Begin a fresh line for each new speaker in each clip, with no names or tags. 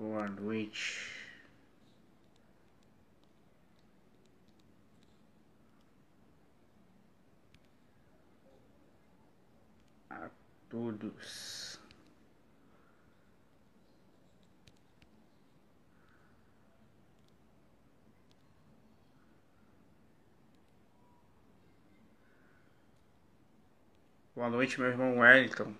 Boa noite. A todos. Boa noite, meu irmão Wellington.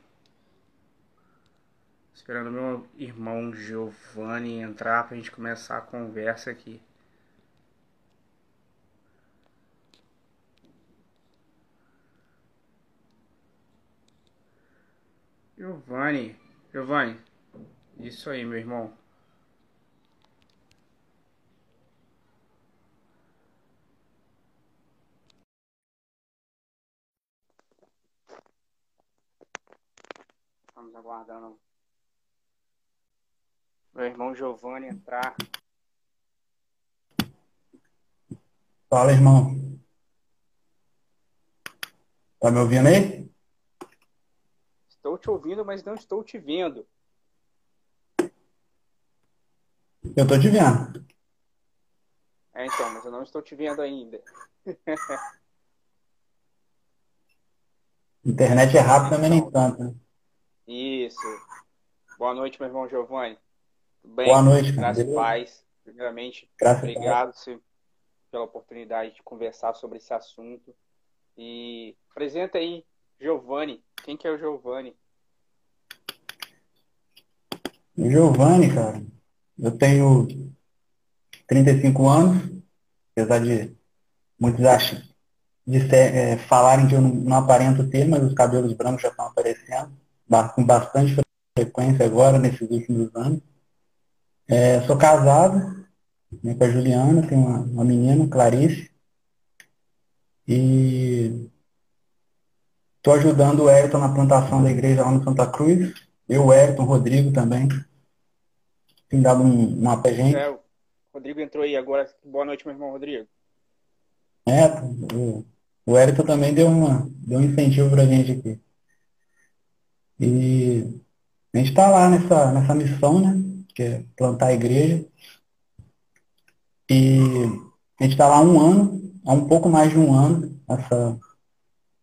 Esperando meu irmão Giovanni entrar pra gente começar a conversa aqui. Giovanni, Giovanni, isso aí, meu irmão. Estamos aguardando meu irmão Giovanni entrar.
Fala, irmão. Tá me ouvindo aí?
Estou te ouvindo, mas não estou te vendo.
Eu tô te vendo.
É, então, mas eu não estou te vendo ainda.
Internet é rápida, mas nem tanto. Né?
Isso. Boa noite, meu irmão Giovanni.
Tudo bem? Boa noite.
Graças e paz. Primeiramente,
Graças
obrigado pela oportunidade de conversar sobre esse assunto. E apresenta aí, Giovanni. Quem que é o Giovanni?
Giovanni, cara, eu tenho 35 anos, apesar de muitos acham, de ser, é, falarem que eu não, não aparento ter, mas os cabelos brancos já estão aparecendo, com bastante frequência agora, nesses últimos anos. É, sou casado né, com a Juliana, tenho uma, uma menina, Clarice. E estou ajudando o Ayrton na plantação da igreja lá no Santa Cruz. Eu, o Ayrton, o Rodrigo também. Tem dado um, uma pra gente.
É, o Rodrigo entrou aí agora. Boa noite, meu irmão Rodrigo.
É, o, o Ayrton também deu, uma, deu um incentivo pra gente aqui. E a gente está lá nessa, nessa missão, né? Que é plantar a igreja. E a gente está lá há um ano, há um pouco mais de um ano, nessa,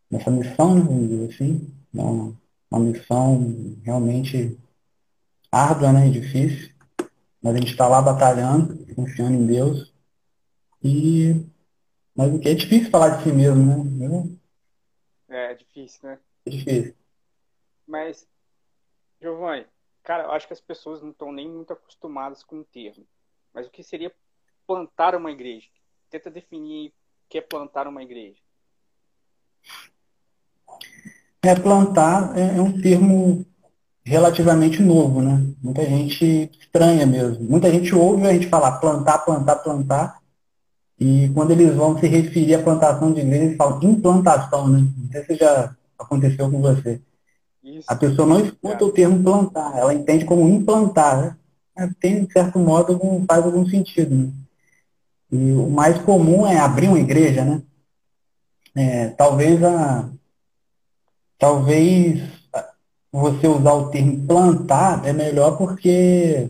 nessa missão, né, vamos dizer assim. Uma, uma missão realmente árdua, né, difícil. Mas a gente está lá batalhando, confiando em Deus. E mas o que é difícil falar de si mesmo, né?
É, é difícil, né?
É difícil.
Mas, Giovanni, Cara, eu acho que as pessoas não estão nem muito acostumadas com o termo. Mas o que seria plantar uma igreja? Tenta definir o que é plantar uma igreja.
É, plantar é, é um termo relativamente novo, né? Muita gente estranha mesmo. Muita gente ouve a gente falar plantar, plantar, plantar. E quando eles vão se referir à plantação de igreja, eles falam implantação, né? Não sei se já aconteceu com você. Isso. A pessoa não escuta o termo plantar, ela entende como implantar. Né? Tem, de certo modo, algum, faz algum sentido. Né? E o mais comum é abrir uma igreja, né? É, talvez a. Talvez você usar o termo plantar é melhor porque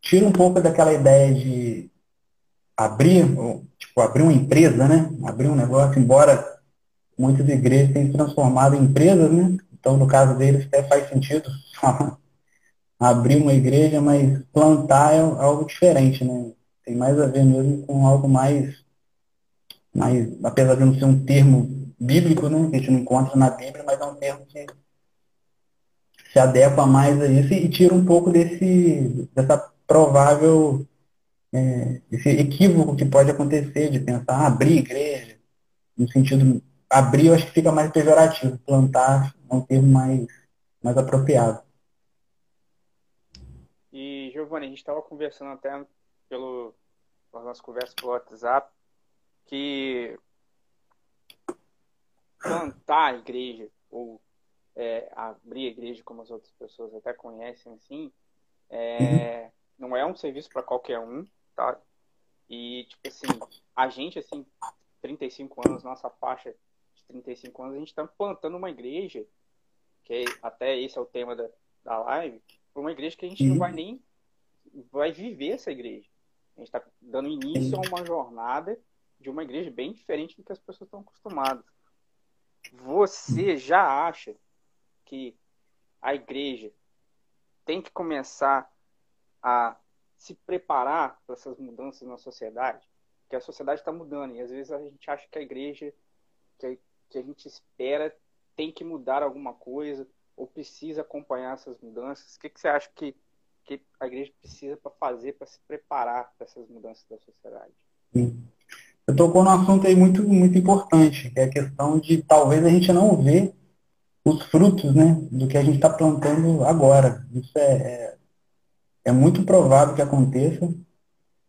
tira um pouco daquela ideia de abrir, tipo, abrir uma empresa, né? Abrir um negócio, embora muitas igrejas tenham se transformado em empresas, né? Então, no caso deles, até faz sentido abrir uma igreja, mas plantar é algo diferente, né? Tem mais a ver mesmo com algo mais, mais apesar de não ser um termo bíblico, né? Que a gente não encontra na Bíblia, mas é um termo que se adequa mais a isso e tira um pouco desse, dessa provável, é, esse equívoco que pode acontecer de pensar, ah, abrir igreja, no sentido, abrir eu acho que fica mais pejorativo, plantar é um termo mais, mais apropriado.
E, Giovanni, a gente estava conversando até pelo, pelas nossas conversas pelo WhatsApp que plantar a igreja, ou é, abrir a igreja, como as outras pessoas até conhecem assim, é, uhum. não é um serviço para qualquer um, tá? E, tipo assim, a gente, assim, 35 anos, nossa faixa 35 anos, a gente está plantando uma igreja que até esse é o tema da, da live, uma igreja que a gente não vai nem vai viver essa igreja. A gente está dando início a uma jornada de uma igreja bem diferente do que as pessoas estão acostumadas. Você já acha que a igreja tem que começar a se preparar para essas mudanças na sociedade? Porque a sociedade está mudando e às vezes a gente acha que a igreja, que que a gente espera, tem que mudar alguma coisa ou precisa acompanhar essas mudanças. O que, que você acha que, que a igreja precisa para fazer para se preparar para essas mudanças da sociedade?
Sim. Você tocou num assunto aí muito, muito importante, que é a questão de talvez a gente não ver os frutos né, do que a gente está plantando agora. Isso é, é, é, muito provável que aconteça.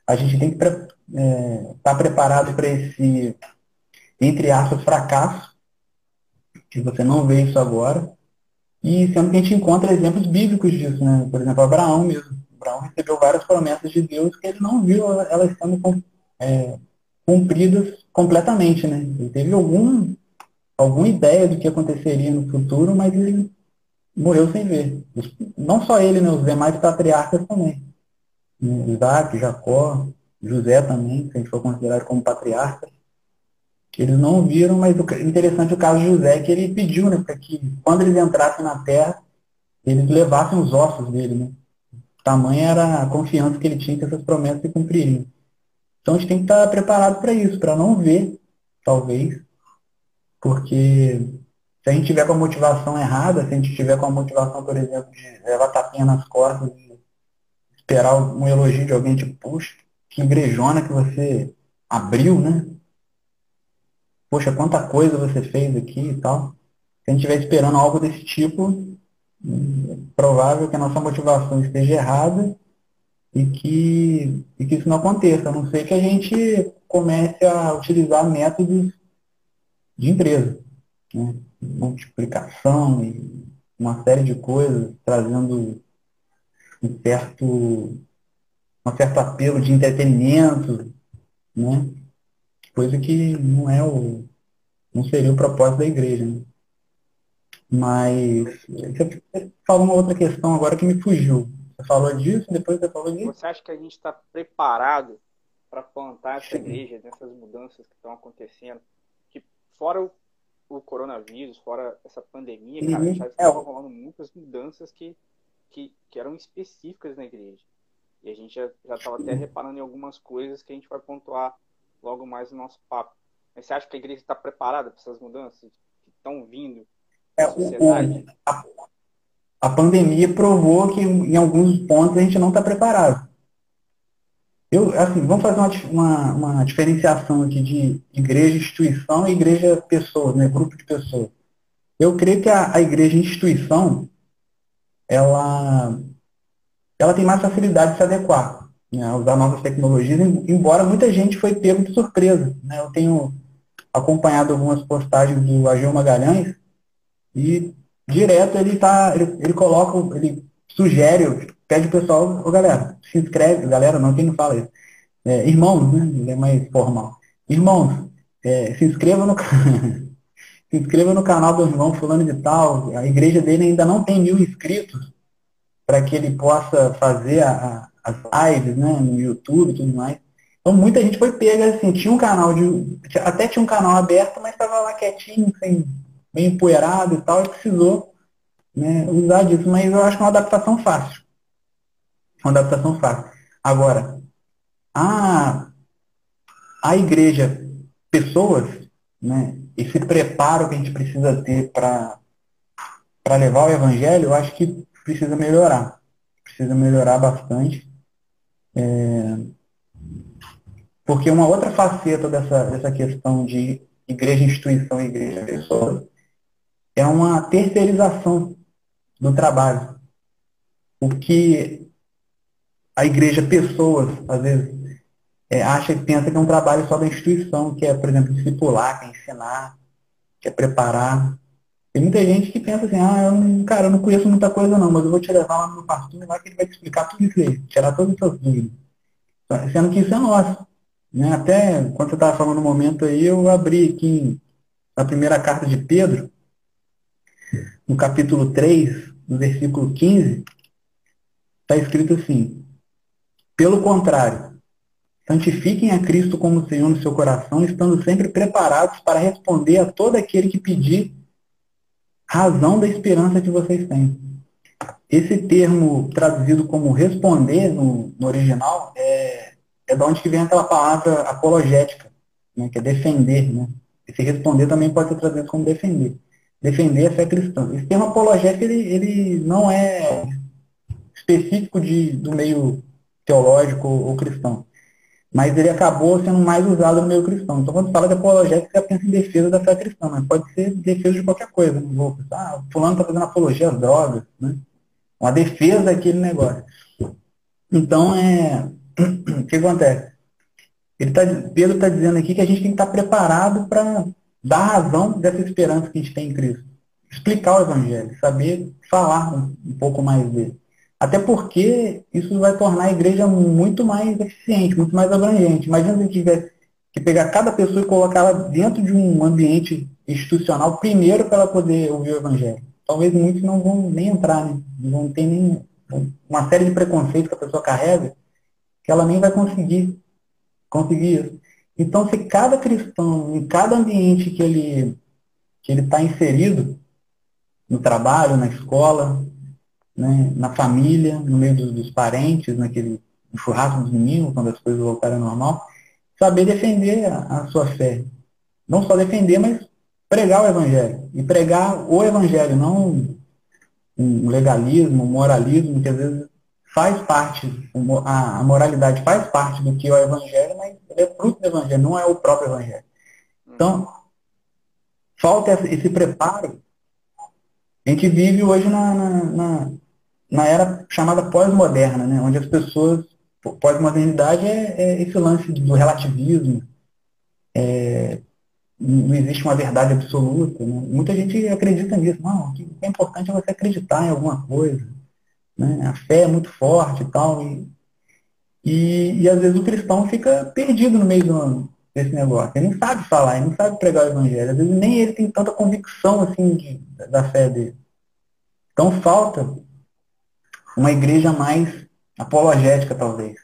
A gente tem que estar é, tá preparado para esse, entre aspas, fracasso, que você não vê isso agora. E sendo que a gente encontra exemplos bíblicos disso, né? Por exemplo, Abraão mesmo. Abraão recebeu várias promessas de Deus que ele não viu elas sendo é, cumpridas completamente, né? Ele teve algum, alguma ideia do que aconteceria no futuro, mas ele morreu sem ver. Não só ele, né? Os demais patriarcas também. Isaac, Jacó, José também, se a gente for considerado como patriarca. Eles não viram, mas o interessante o caso de José, que ele pediu, né? Para que quando eles entrassem na terra, eles levassem os ossos dele, né? Tamanha era a confiança que ele tinha que essas promessas se cumpririam. Então a gente tem que estar preparado para isso, para não ver, talvez, porque se a gente tiver com a motivação errada, se a gente tiver com a motivação, por exemplo, de levar tapinha nas costas e esperar um elogio de alguém, tipo, puxa, que igrejona que você abriu, né? Poxa, quanta coisa você fez aqui e tal. Se a gente estiver esperando algo desse tipo, é provável que a nossa motivação esteja errada e que, e que isso não aconteça, a não ser que a gente comece a utilizar métodos de empresa, né? multiplicação e uma série de coisas, trazendo um certo, um certo apelo de entretenimento, né? Coisa que não é o não seria o propósito da igreja. Né? Mas você falou uma outra questão agora que me fugiu. Você falou disso, depois você falou disso.
Você acha que a gente está preparado para plantar essa igreja nessas mudanças que estão acontecendo? Que fora o, o coronavírus, fora essa pandemia, uhum. cara, já estavam é. rolando muitas mudanças que, que, que, eram específicas na igreja. E a gente já estava até reparando em algumas coisas que a gente vai pontuar logo mais no nosso papo. Mas você acha que a igreja está preparada para essas mudanças que estão vindo?
É, o, a, a pandemia provou que em alguns pontos a gente não está preparado. Eu, assim, vamos fazer uma, uma, uma, diferenciação aqui de igreja instituição e igreja pessoa, né, grupo de pessoas. Eu creio que a, a igreja instituição, ela, ela tem mais facilidade de se adequar, né, usar novas tecnologias, embora muita gente foi pego de surpresa. Né, eu tenho acompanhado algumas postagens do Agil Magalhães e direto ele tá, ele, ele coloca, ele sugere, pede o pessoal, ô galera, se inscreve, galera, não, quem não fala isso. É, irmãos, né? Ele é mais formal. Irmãos, é, se inscreva no se inscreva no canal do irmão fulano de tal. A igreja dele ainda não tem mil inscritos para que ele possa fazer a, as lives né, no YouTube e tudo mais. Então muita gente foi pega assim, tinha um canal de. Até tinha um canal aberto, mas estava lá quietinho, sem bem empoeirado e tal, e precisou né, usar disso. Mas eu acho que uma adaptação fácil. Uma adaptação fácil. Agora, a, a igreja, pessoas, né, esse preparo que a gente precisa ter para levar o evangelho, eu acho que precisa melhorar. Precisa melhorar bastante. É, porque uma outra faceta dessa, dessa questão de igreja instituição e igreja pessoa é uma terceirização do trabalho. O que a igreja, pessoas, às vezes, é, acha e pensa que é um trabalho só da instituição, que é, por exemplo, discipular, que é ensinar, que é preparar. Tem muita gente que pensa assim, ah, eu cara, eu não conheço muita coisa não, mas eu vou te levar lá no pastor lá que ele vai te explicar tudo isso aí, tirar todas as suas dúvidas. Sendo que isso é nosso. Né? Até quando você estava falando no momento aí, eu abri aqui na primeira carta de Pedro, no capítulo 3, no versículo 15, está escrito assim: Pelo contrário, santifiquem a Cristo como Senhor no seu coração, estando sempre preparados para responder a todo aquele que pedir razão da esperança que vocês têm. Esse termo traduzido como responder no, no original é, é de onde que vem aquela palavra apologética, né, que é defender. Né? Esse responder também pode ser traduzido como defender. Defender a fé cristã. Esse termo apologético ele, ele não é específico de, do meio teológico ou cristão. Mas ele acabou sendo mais usado no meio cristão. Então, quando fala de apologética, você pensa em defesa da fé cristã, mas pode ser defesa de qualquer coisa. Não vou pensar, ah, fulano está fazendo apologia às drogas, né? Uma defesa daquele negócio. Então, é... o que acontece? Ele tá, Pedro está dizendo aqui que a gente tem que estar preparado para dar razão dessa esperança que a gente tem em Cristo. Explicar o Evangelho, saber falar um, um pouco mais dele. Até porque isso vai tornar a igreja muito mais eficiente, muito mais abrangente. Imagina se a gente tivesse que pegar cada pessoa e colocá-la dentro de um ambiente institucional, primeiro para ela poder ouvir o evangelho. Talvez muitos não vão nem entrar, né? Não ter nem uma série de preconceitos que a pessoa carrega, que ela nem vai conseguir conseguir isso. Então, se cada cristão, em cada ambiente que ele que ele está inserido, no trabalho, na escola, né, na família, no meio dos, dos parentes, naquele churrasco dos meninos, quando as coisas voltarem ao normal, saber defender a, a sua fé. Não só defender, mas pregar o Evangelho. E pregar o Evangelho, não um legalismo, um moralismo, que às vezes faz parte, a moralidade faz parte do que é o Evangelho, mas é fruto do Evangelho, não é o próprio Evangelho. Então, falta esse preparo. A gente vive hoje na, na, na na era chamada pós-moderna, né, onde as pessoas, pós-modernidade é, é, esse lance do relativismo, é, não existe uma verdade absoluta. Né? Muita gente acredita nisso. Não, o que é importante é você acreditar em alguma coisa. Né? A fé é muito forte e tal. E, e, e às vezes o cristão fica perdido no meio do, desse negócio. Ele não sabe falar, ele não sabe pregar o evangelho. Às vezes nem ele tem tanta convicção assim de, da fé dele. Então falta uma igreja mais apologética, talvez.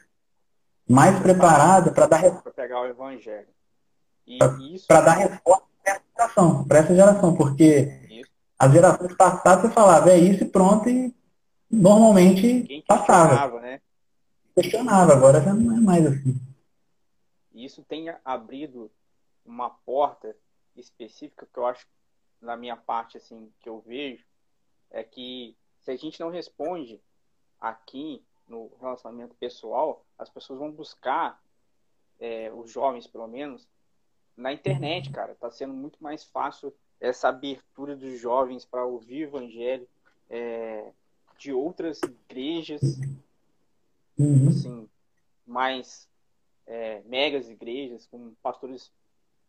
Mais preparada para dar
Para pegar o evangelho.
Para dar resposta para essa geração, para essa geração, porque isso. as gerações passadas você falava, é isso e pronto, e normalmente Quem passava. Né? Questionava, agora já não é mais assim.
Isso tem abrido uma porta específica que eu acho, na minha parte, assim, que eu vejo, é que se a gente não responde aqui no relacionamento pessoal, as pessoas vão buscar, é, os jovens pelo menos, na internet, cara. Tá sendo muito mais fácil essa abertura dos jovens para ouvir o evangelho é, de outras igrejas, uhum. assim, mais é, megas igrejas, com pastores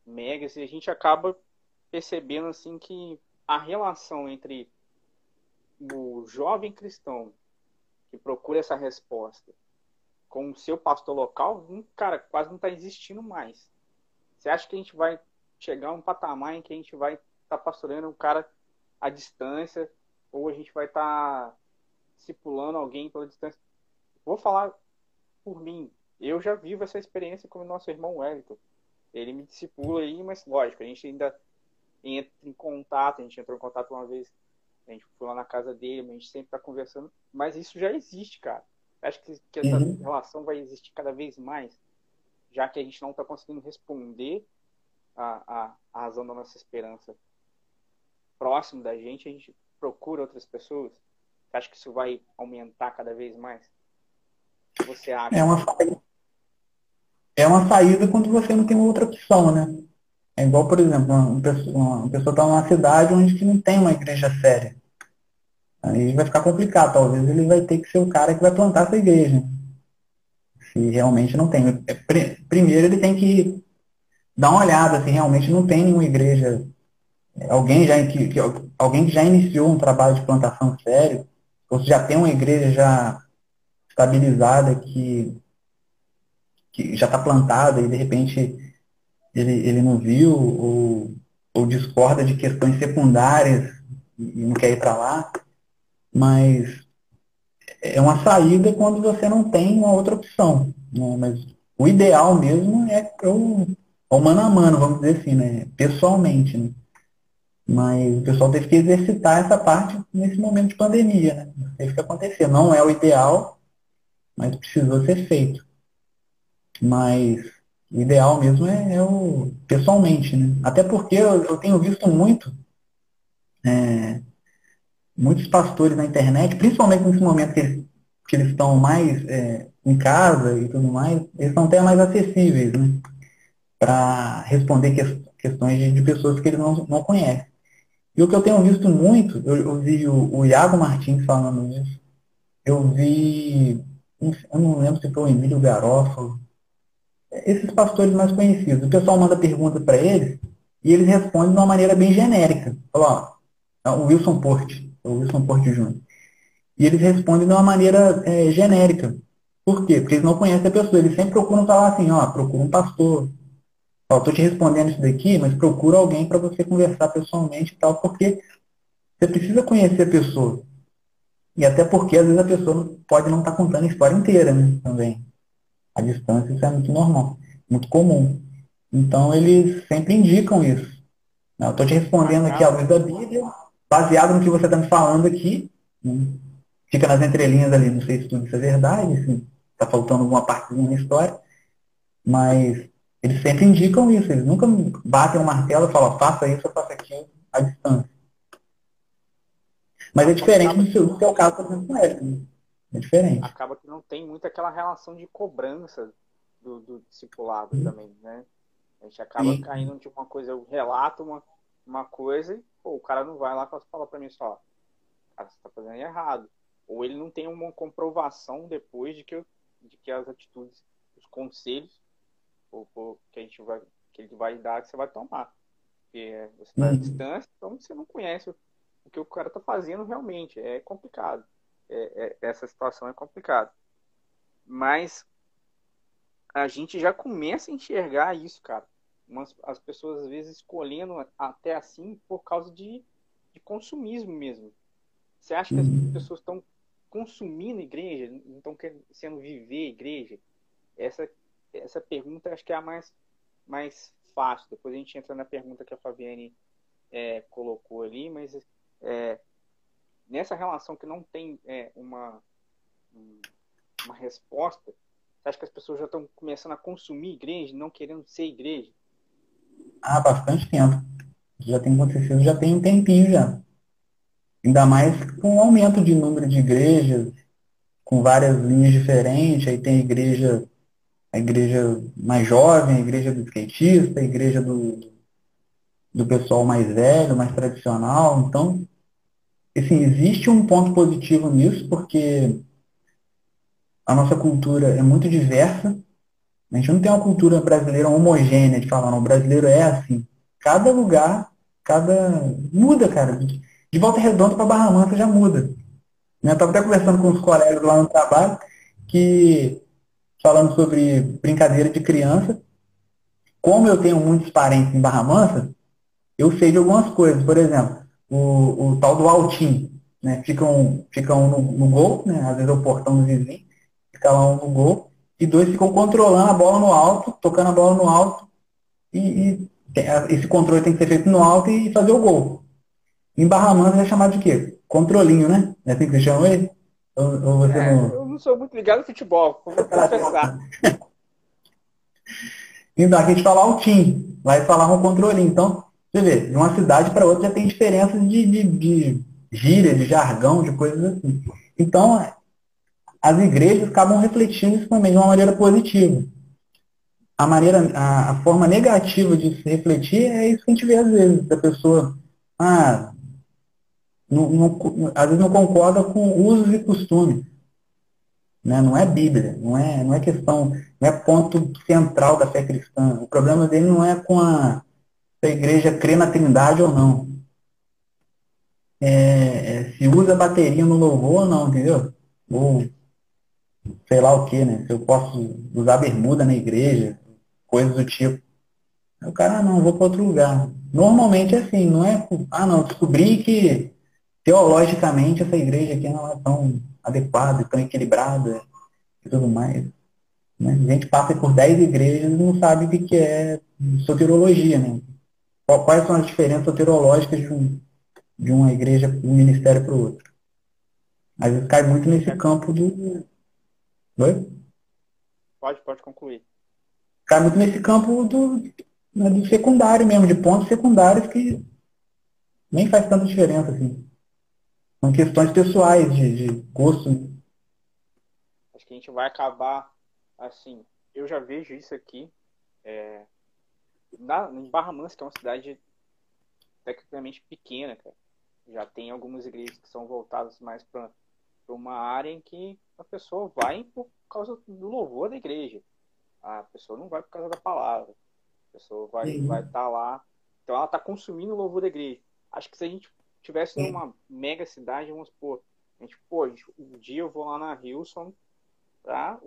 megas, e a gente acaba percebendo assim que a relação entre o jovem cristão que procura essa resposta com o seu pastor local, cara, quase não está existindo mais. Você acha que a gente vai chegar a um patamar em que a gente vai estar tá pastoreando um cara à distância, ou a gente vai estar tá discipulando alguém pela distância? Vou falar por mim. Eu já vivo essa experiência com o nosso irmão Wellington. Ele me discipula aí, mas lógico, a gente ainda entra em contato, a gente entrou em contato uma vez a gente foi lá na casa dele, a gente sempre está conversando. Mas isso já existe, cara. Acho que, que essa uhum. relação vai existir cada vez mais, já que a gente não está conseguindo responder a, a, a, razão da nossa esperança próximo da gente, a gente procura outras pessoas. Acho que isso vai aumentar cada vez mais? Você acha?
É uma saída. É uma saída quando você não tem outra opção, né? É igual, por exemplo, uma pessoa está numa cidade onde que não tem uma igreja séria. Aí vai ficar complicado. Talvez ele vai ter que ser o cara que vai plantar essa igreja. Se realmente não tem. É, primeiro ele tem que dar uma olhada se realmente não tem nenhuma igreja. Alguém já, que, que, alguém que já iniciou um trabalho de plantação sério, ou se já tem uma igreja já estabilizada que, que já está plantada e de repente ele, ele não viu ou, ou discorda de questões secundárias e não quer ir para lá, mas é uma saída quando você não tem uma outra opção. Né? Mas o ideal mesmo é o, o mano a mano, vamos dizer assim, né? pessoalmente. Né? Mas o pessoal teve que exercitar essa parte nesse momento de pandemia. Né? Teve que acontecer. Não é o ideal, mas precisou ser feito. Mas o ideal mesmo é, é o pessoalmente, né? Até porque eu, eu tenho visto muito é, muitos pastores na internet, principalmente nesse momento que eles, que eles estão mais é, em casa e tudo mais, eles estão até mais acessíveis, né? Para responder que, questões de, de, pessoas que eles não, não conhecem. E o que eu tenho visto muito, eu, eu vi o, o Iago Martins falando isso, eu vi, eu não lembro se foi o Emílio Garófalo, esses pastores mais conhecidos. O pessoal manda pergunta para eles e eles respondem de uma maneira bem genérica. Fala, ó, o Wilson Porte, o Wilson Porte Júnior. E eles respondem de uma maneira é, genérica. Por quê? Porque eles não conhecem a pessoa. Eles sempre procuram falar assim, ó, procura um pastor. Ó, estou te respondendo isso daqui, mas procura alguém para você conversar pessoalmente e tal, porque você precisa conhecer a pessoa. E até porque às vezes a pessoa pode não estar tá contando a história inteira, né? Também. A distância, isso é muito normal, muito comum. Então eles sempre indicam isso. Eu estou te respondendo aqui a luz da Bíblia, baseado no que você está me falando aqui, né? fica nas entrelinhas ali, não sei se tudo isso é verdade, se está faltando alguma partezinha na história, mas eles sempre indicam isso, eles nunca batem o martelo e falam, faça isso ou faça aquilo à distância. Mas é diferente do seu, do seu caso, por exemplo, com ela. É diferente.
Acaba que não tem muito aquela relação de cobrança do, do discipulado hum. também, né? A gente acaba Sim. caindo de uma coisa, eu relato uma, uma coisa e pô, o cara não vai lá e fala para mim só, cara, você tá fazendo errado. Ou ele não tem uma comprovação depois de que, eu, de que as atitudes, os conselhos ou, ou, que a gente vai, que ele vai dar, que você vai tomar. Porque você está à uhum. distância, então você não conhece o, o que o cara tá fazendo realmente. É complicado. É, é, essa situação é complicada. Mas a gente já começa a enxergar isso, cara umas, as pessoas às vezes escolhendo até assim por causa de, de consumismo mesmo. Você acha que as uhum. pessoas estão consumindo igreja, não estão sendo viver igreja? Essa, essa pergunta acho que é a mais, mais fácil. Depois a gente entra na pergunta que a Fabiane é, colocou ali, mas é, nessa relação que não tem é, uma, uma resposta, você acha que as pessoas já estão começando a consumir igreja, não querendo ser igreja?
há bastante tempo. Já tem acontecido, já tem um tempinho já. Ainda mais com o aumento de número de igrejas, com várias linhas diferentes, aí tem a igreja, a igreja mais jovem, a igreja do skatista, a igreja do, do pessoal mais velho, mais tradicional. Então, assim, existe um ponto positivo nisso, porque a nossa cultura é muito diversa, a gente não tem uma cultura brasileira homogênea de falar, não, o brasileiro é assim. Cada lugar, cada. muda, cara. De volta redonda para Barra Mansa já muda. Né, eu estava até conversando com os colegas lá no trabalho, que falando sobre brincadeira de criança. Como eu tenho muitos parentes em Barra Mansa, eu sei de algumas coisas. Por exemplo, o, o tal do altim. Né? Fica um, fica um no, no gol, né? às vezes é o portão do vizinho, fica lá um no gol e dois ficam controlando a bola no alto, tocando a bola no alto, e, e esse controle tem que ser feito no alto e fazer o gol. Em é chamado de quê? Controlinho, né? É assim que você chama ele?
Ou, ou você é, não... Eu não sou muito ligado no futebol, vou confessar.
então, aqui a gente fala altim, vai falar um controlinho. Então, você vê, de uma cidade para outra já tem diferenças de, de, de gíria, de jargão, de coisas assim. Então, as igrejas acabam refletindo isso também de uma maneira positiva. A, maneira, a, a, forma negativa de se refletir é isso que a gente vê às vezes, a pessoa ah, não, não, às vezes não concorda com usos e costumes. Né? Não é Bíblia, não é, não é questão, não é ponto central da fé cristã. O problema dele não é com a, se a igreja crê na trindade ou não. É, é, se usa bateria no louvor ou não, entendeu? Ou sei lá o que, né? Se eu posso usar bermuda na igreja, coisas do tipo. O cara, ah, não, vou para outro lugar. Normalmente é assim, não é, ah não, descobri que teologicamente essa igreja aqui não é tão, adequada, tão equilibrada e tudo mais. Né? A gente passa por 10 igrejas e não sabe o que é soterologia, né? Quais são as diferenças soterológicas de, um, de uma igreja, de um ministério para o outro. Às vezes cai muito nesse campo do. Oi?
Pode, pode concluir.
Cai muito nesse campo do, né, do secundário mesmo, de pontos secundários que nem faz tanta diferença, assim. São questões pessoais, de, de gosto.
Acho que a gente vai acabar assim, eu já vejo isso aqui. É, na, em Barra Mansa, que é uma cidade tecnicamente pequena, cara, já tem algumas igrejas que são voltadas mais para uma área em que a pessoa vai por causa do louvor da igreja. A pessoa não vai por causa da palavra. A pessoa vai uhum. vai estar tá lá. Então ela está consumindo o louvor da igreja. Acho que se a gente tivesse numa mega cidade, vamos supor, a gente, pô, um dia eu vou lá na Hilson pra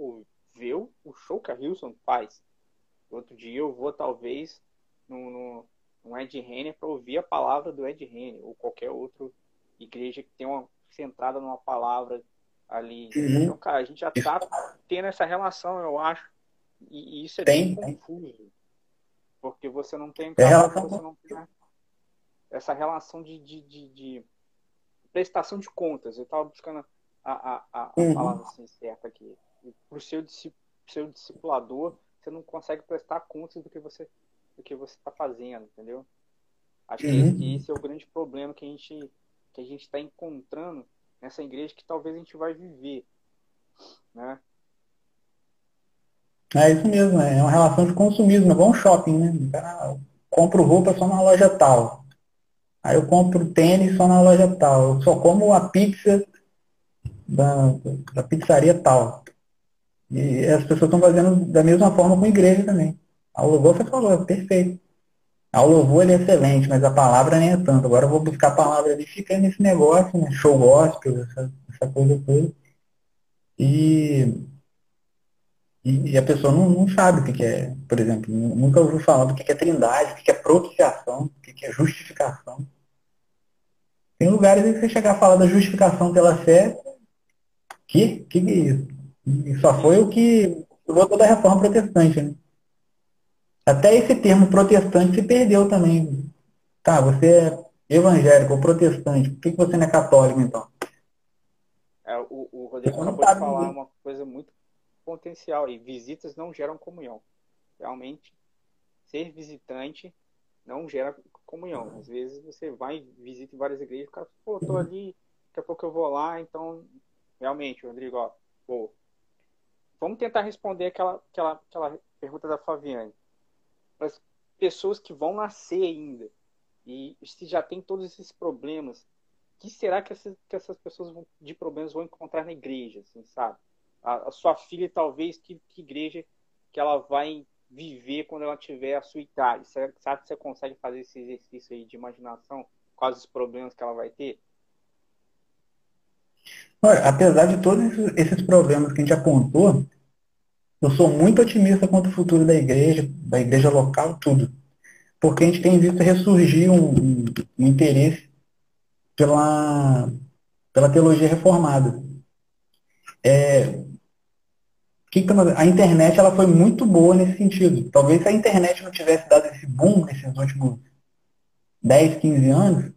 ver o show que a Hilson faz. Outro dia eu vou, talvez, no, no, no Ed Renner para ouvir a palavra do Ed Renner, ou qualquer outra igreja que tenha uma centrada numa palavra ali. Uhum. Então, cara, a gente já tá tendo essa relação, eu acho. E, isso é tem, bem confuso. Porque você não tem,
cara, você não tem
essa relação de, de, de, de, prestação de contas. Eu estava buscando a, a, a, uhum. palavra assim, certa aqui para o seu, seu discipulador, você não consegue prestar contas do que você do que você está fazendo, entendeu? Acho uhum. que esse é o grande problema que a gente que a gente está encontrando nessa igreja que talvez a gente vai viver, né?
É isso mesmo, é uma relação de consumismo, é igual um shopping, né? Eu compro roupa só na loja tal. Aí eu compro tênis só na loja tal. Eu só como a pizza da, da pizzaria tal. E as pessoas estão fazendo da mesma forma com a igreja também. A louvor você falou, é perfeito. A louvor ele é excelente, mas a palavra nem é tanto. Agora eu vou buscar a palavra ali, fica nesse negócio, né? Show gospel, essa, essa coisa toda. E, e, e, a pessoa não, não sabe o que, que é, por exemplo, nunca ouviu falar do que, que é trindade, o que, que é propiciação, o que, que é justificação. Tem lugares em que você chegar a falar da justificação pela fé, que, que é isso? E só foi o que levou toda a reforma protestante. Né? Até esse termo protestante se perdeu também. Tá, você é evangélico ou protestante, por que você não é católico então?
É, o, o Rodrigo acabou de falar uma coisa muito potencial e visitas não geram comunhão. Realmente, ser visitante não gera comunhão. Às vezes você vai, visita várias igrejas, o cara, pô, tô ali, daqui a pouco eu vou lá, então, realmente, Rodrigo, ó, pô, Vamos tentar responder aquela, aquela, aquela pergunta da Flaviane. Para as pessoas que vão nascer ainda e se já tem todos esses problemas, que será que essas, que essas pessoas vão, de problemas vão encontrar na igreja, assim, sabe? A, a sua filha, talvez, que, que igreja que ela vai viver quando ela tiver a sua idade? Será, que você consegue fazer esse exercício aí de imaginação? Quais os problemas que ela vai ter?
Olha, apesar de todos esses problemas que a gente apontou, eu sou muito otimista quanto ao futuro da igreja, da igreja local, tudo. Porque a gente tem visto ressurgir um, um, um interesse pela, pela teologia reformada. É, a internet ela foi muito boa nesse sentido. Talvez se a internet não tivesse dado esse boom nesses últimos 10, 15 anos,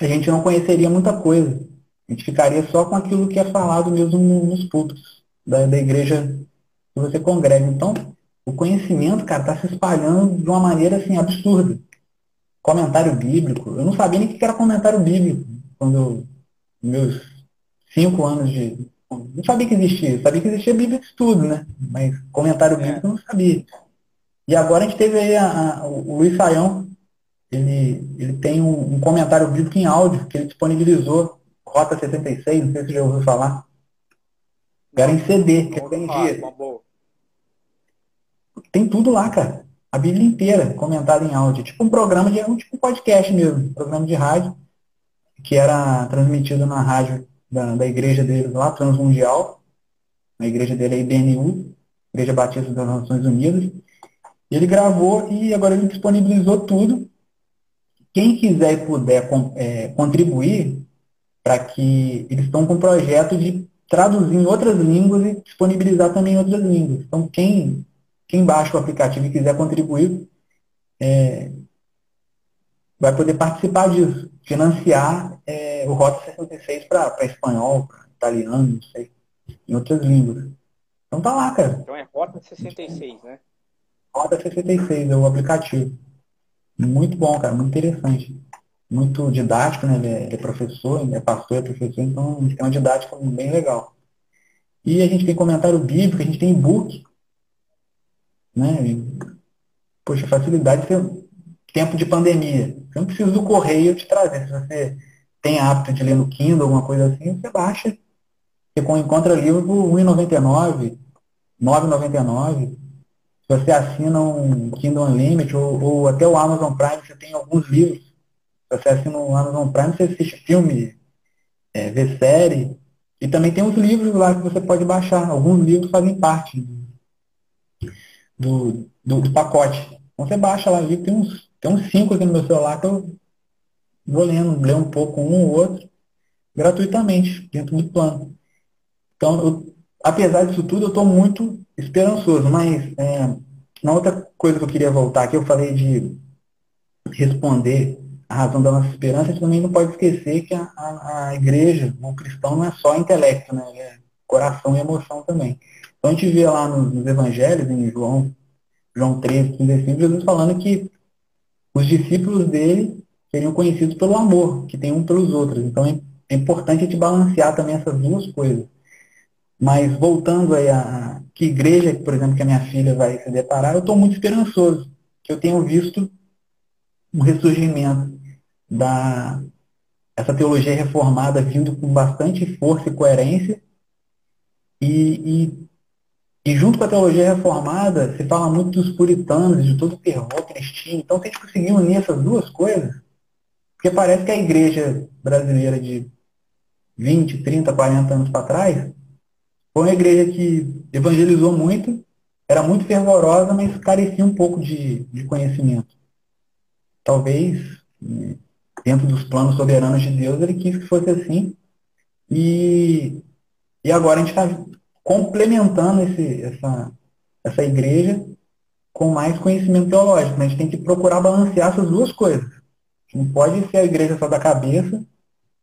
a gente não conheceria muita coisa. A gente ficaria só com aquilo que é falado mesmo nos cultos da, da igreja que você congrega. Então, o conhecimento, cara, está se espalhando de uma maneira assim absurda. Comentário bíblico. Eu não sabia nem o que era comentário bíblico quando eu, meus cinco anos de. Não sabia que existia. Eu sabia que existia Bíblia de estudo, né? Mas comentário bíblico é. eu não sabia. E agora a gente teve aí a, a, o Luiz Saião, ele, ele tem um, um, comentário bíblico em áudio que ele disponibilizou Rota 76, não sei se você já ouviu falar. Era em CD, que vendia. Tem tudo lá, cara. A Bíblia inteira, comentada em áudio. Tipo um programa de um tipo um podcast mesmo, um programa de rádio, que era transmitido na rádio da, da igreja dele lá, Transmundial. A igreja dele é IBNU, Igreja Batista das Nações Unidas. Ele gravou e agora ele disponibilizou tudo. Quem quiser e puder é, contribuir, para que eles estão com um projeto de traduzir em outras línguas e disponibilizar também em outras línguas. Então, quem, quem baixa o aplicativo e quiser contribuir, é, vai poder participar disso, financiar é, o Rota 66 para espanhol, para italiano, não sei, em outras línguas. Então tá lá, cara.
Então é Rota 66, né?
Rota 66 é o aplicativo. Muito bom, cara, muito interessante. Muito didático, né? Ele é, ele é professor, ele é pastor, é professor, então é uma didática bem legal. E a gente tem comentário bíblico, a gente tem e-book. Né? Poxa, facilidade tempo de pandemia. Você não precisa do correio te trazer. Se você tem hábito de ler no Kindle, alguma coisa assim, você baixa. Você encontra livro por R$1,99, 9,99. Se você assina um Kindle Unlimited ou, ou, até o Amazon Prime, você tem alguns livros. Você assina o Amazon Prime, você assiste filme, é, vê série. E também tem os livros lá que você pode baixar. Alguns livros fazem parte do, do, do pacote. Então você baixa lá, livro, tem uns, tem uns cinco aqui no meu celular que eu vou lendo, ler um pouco um ou outro, gratuitamente, dentro do plano. Então, eu, apesar disso tudo, eu estou muito esperançoso, mas é, uma outra coisa que eu queria voltar aqui, eu falei de responder a razão da nossa esperança, a gente também não pode esquecer que a, a, a igreja, o cristão não é só intelecto, né? é coração e emoção também. Então a gente vê lá nos, nos evangelhos, em João, João 13, 15, Jesus falando que os discípulos dele seriam conhecidos pelo amor que tem um pelos outros. Então é, é importante a gente balancear também essas duas coisas. Mas voltando aí a que igreja, por exemplo, que a minha filha vai se deparar, eu estou muito esperançoso, que eu tenho visto um ressurgimento da essa teologia reformada vindo com bastante força e coerência e, e, e, junto com a teologia reformada se fala muito dos puritanos, de todo o terror cristino. Então, se a gente conseguir unir essas duas coisas, porque parece que a igreja brasileira de 20, 30, 40 anos para trás foi uma igreja que evangelizou muito, era muito fervorosa, mas carecia um pouco de, de conhecimento. Talvez, dentro dos planos soberanos de Deus, ele quis que fosse assim. E, e agora a gente está complementando esse, essa, essa igreja com mais conhecimento teológico. A gente tem que procurar balancear essas duas coisas. Não pode ser a igreja só da cabeça,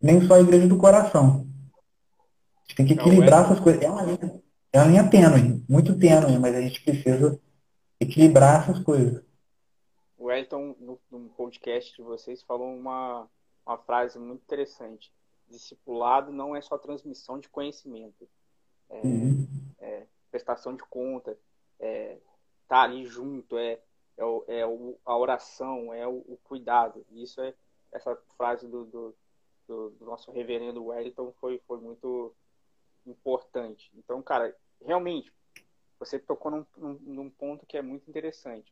nem só a igreja do coração gente tem que equilibrar essas coisas. É uma linha, é uma linha tênue, muito tênue, mas a gente precisa equilibrar essas coisas.
O Elton, no, no podcast de vocês, falou uma, uma frase muito interessante. Discipulado não é só transmissão de conhecimento. É, uhum. é prestação de conta, é tá ali junto, é, é, o, é o, a oração, é o, o, cuidado. Isso é essa frase do, do, do, do nosso reverendo Wellington foi, foi muito importante. Então, cara, realmente, você tocou num, num, num ponto que é muito interessante.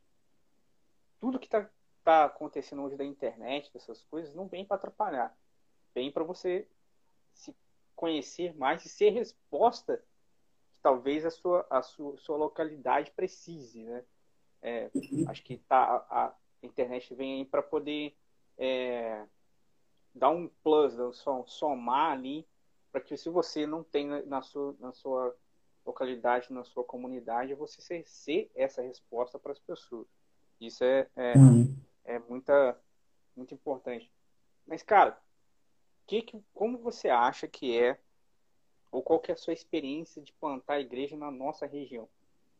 Tudo que está tá acontecendo hoje da internet, dessas coisas, não vem para atrapalhar. Vem para você se conhecer mais e ser resposta que talvez a sua, a sua, sua localidade precise, né? É, acho que tá, a, a internet vem aí para poder é, dar um plus, somar ali para que se você não tem na sua, na sua localidade, na sua comunidade, você ser, ser essa resposta para as pessoas. Isso é, é, uhum. é muita, muito importante. Mas, cara, que, que, como você acha que é, ou qual que é a sua experiência de plantar a igreja na nossa região?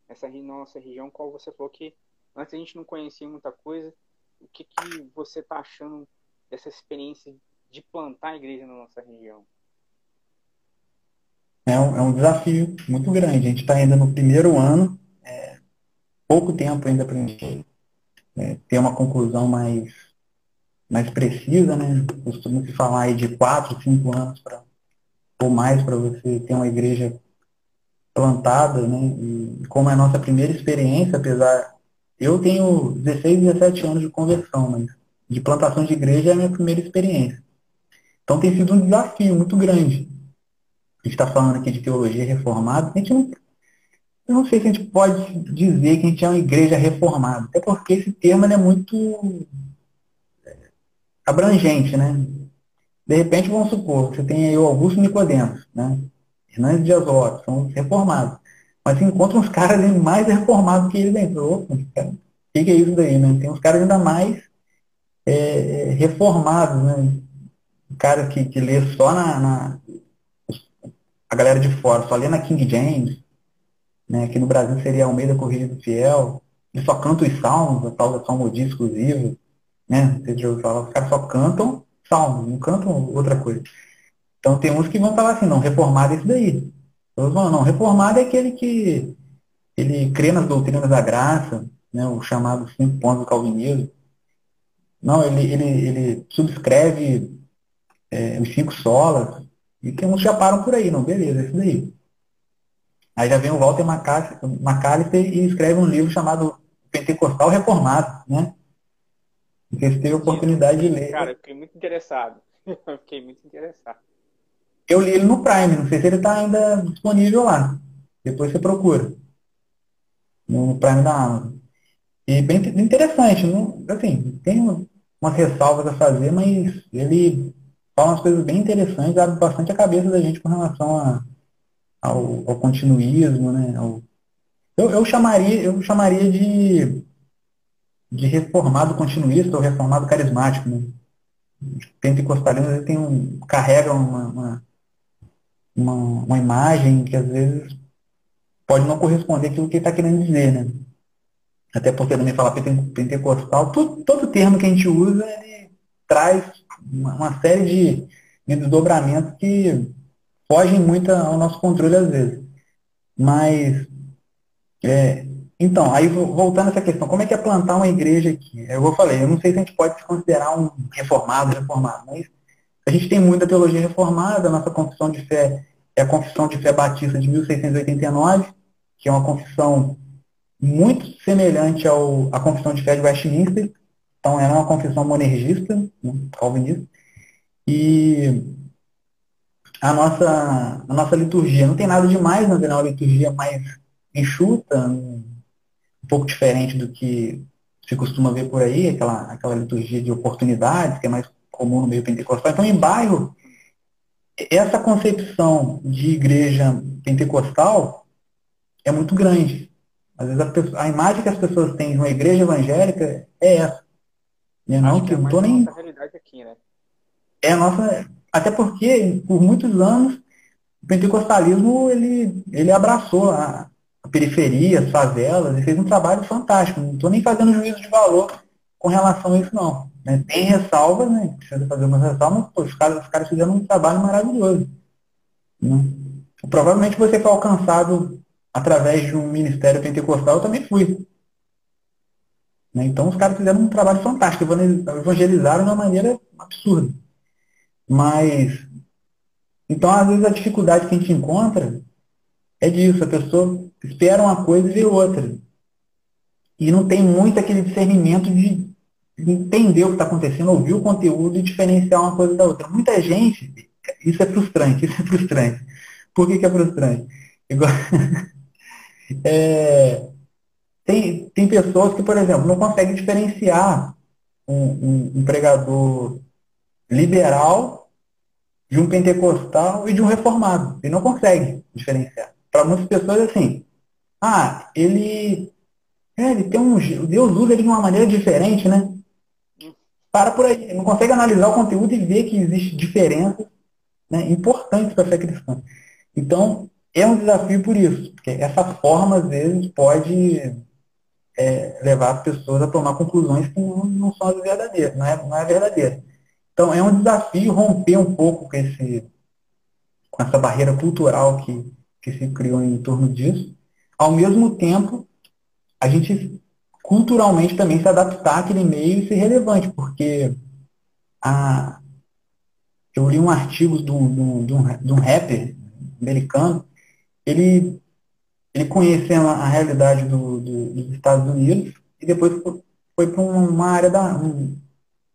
Essa nossa região, qual você falou que antes a gente não conhecia muita coisa, o que, que você está achando dessa experiência de plantar a igreja na nossa região?
é um, é um desafio muito grande. A gente está ainda no primeiro ano, é, pouco tempo ainda para a gente é, ter uma conclusão mais, mais precisa, né? Costuma se falar aí de quatro, cinco anos pra, ou mais para você ter uma igreja plantada, né? E como é a nossa primeira experiência, apesar. Eu tenho 16, 17 anos de conversão, mas de plantação de igreja é a minha primeira experiência. Então tem sido um desafio muito grande a gente está falando aqui de teologia reformada, a gente não, eu não sei se a gente pode dizer que a gente é uma igreja reformada, até porque esse termo é muito é, abrangente, né? De repente, vamos supor, você tem aí o Augusto Nicodemos, né? Hernandes Dias Lopes, são reformados. Mas você encontra uns caras mais reformados que ele dentro. Opa, o que, que é isso daí, né? Tem uns caras ainda mais é, reformados, né? O cara que, que lê só na, na, a galera de fora, só lê na King James, né? No Brasil seria Almeida Corrida do Fiel, ele só canta os salmos, a tal da salmodia exclusiva, né? Você já falar, os caras só cantam salmos, não cantam outra coisa. Então tem uns que vão falar assim, não, reformado é isso daí. Outros vão, não, reformado é aquele que ele crê nas doutrinas da graça, né, o chamado cinco pontos do calvinismo. Não, ele, ele, ele subscreve é, os cinco solas, e tem uns já param por aí, não, beleza, é isso daí. Aí já vem o Walter McAllister e escreve um livro chamado Pentecostal Reformado, né? Sei se teve oportunidade de ler.
Cara, eu fiquei muito interessado. Eu fiquei muito interessado.
Eu li ele no Prime, não sei se ele está ainda disponível lá. Depois você procura. No Prime da Amazon. E bem interessante, não, assim, tem umas ressalvas a fazer, mas ele fala umas coisas bem interessantes, abre bastante a cabeça da gente com relação a, ao, ao continuismo, né? Ao, eu, eu, chamaria, eu chamaria de, de reformado continuista ou reformado carismático, né? Pentecostalismo tem um, carrega uma, uma, uma, uma imagem que às vezes pode não corresponder àquilo que ele está querendo dizer, né? Até porque também falar pentecostal, todo, todo termo que a gente usa, ele traz uma, uma série de, de desdobramentos que fogem muito ao nosso controle às vezes. Mas, é, então, aí voltando a essa questão, como é que é plantar uma igreja aqui? Eu vou falei, eu não sei se a gente pode se considerar um reformado, reformado, mas a gente tem muita teologia reformada, a nossa confissão de fé é a confissão de fé batista de 1689, que é uma confissão muito semelhante ao, à confissão de fé de Westminster, então ela é uma confissão monergista, né, calvinista, e a nossa, a nossa liturgia não tem nada demais, não é uma liturgia mais enxuta, um pouco diferente do que se costuma ver por aí, aquela, aquela liturgia de oportunidades, que é mais comum no meio pentecostal. Então, em bairro, essa concepção de igreja pentecostal é muito grande. Às vezes a, pessoa, a imagem que as pessoas têm de uma igreja evangélica é essa.
E não Acho que, que é tô nem. realidade aqui, né?
É a nossa. Até porque, por muitos anos, o pentecostalismo ele, ele abraçou a, a periferia, as favelas, e fez um trabalho fantástico. Não estou nem fazendo juízo de valor com relação a isso, não. Né? Tem ressalvas, né? Precisa fazer umas ressalvas, pô, os caras, os caras fizeram um trabalho maravilhoso. Né? Provavelmente você foi alcançado através de um ministério pentecostal, eu também fui. Né? Então os caras fizeram um trabalho fantástico, evangelizaram de uma maneira absurda. Mas, então às vezes a dificuldade que a gente encontra é disso, a pessoa espera uma coisa e vê outra. E não tem muito aquele discernimento de entender o que está acontecendo, ouvir o conteúdo e diferenciar uma coisa da outra. Muita gente, isso é frustrante, isso é frustrante. Por que, que é frustrante? Igual, é, tem, tem pessoas que, por exemplo, não conseguem diferenciar um, um, um pregador liberal de um pentecostal e de um reformado. Ele não consegue diferenciar. Para muitas pessoas, assim, ah, ele, é, ele tem um. Deus usa ele de uma maneira diferente, né? Para por aí. Não consegue analisar o conteúdo e ver que existe diferenças né, importantes para a fé cristã. Então, é um desafio por isso, porque essa forma, às vezes, pode é, levar as pessoas a tomar conclusões que não, não são as verdadeiras, não é, não é verdadeira. Então é um desafio romper um pouco com, esse, com essa barreira cultural que, que se criou em torno disso. Ao mesmo tempo, a gente culturalmente também se adaptar àquele meio e ser relevante, porque a, eu li um artigo de um, um, um rapper americano, ele ele conhecendo a realidade do, do, dos Estados Unidos e depois foi para uma área da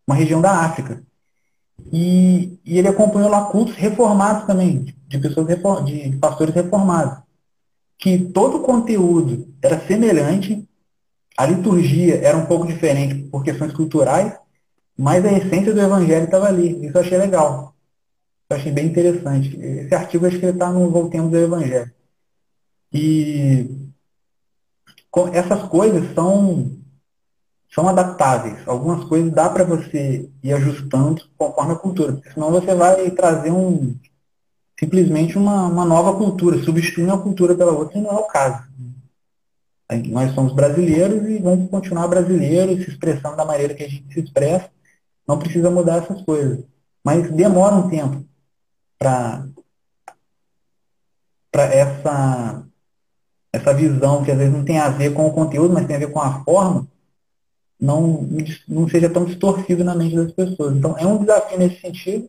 uma região da África. E, e ele acompanhou lá cultos reformados também, de pessoas de pastores reformados. Que todo o conteúdo era semelhante, a liturgia era um pouco diferente por questões culturais, mas a essência do evangelho estava ali. Isso eu achei legal. Eu achei bem interessante. Esse artigo acho que está no Voltemos ao Evangelho. E essas coisas são, são adaptáveis. Algumas coisas dá para você ir ajustando conforme a cultura. Senão você vai trazer um simplesmente uma, uma nova cultura, substituir uma cultura pela outra, e não é o caso. Nós somos brasileiros e vamos continuar brasileiros, se expressando da maneira que a gente se expressa. Não precisa mudar essas coisas. Mas demora um tempo para essa, essa visão, que às vezes não tem a ver com o conteúdo, mas tem a ver com a forma, não, não seja tão distorcido na mente das pessoas. Então, é um desafio nesse sentido,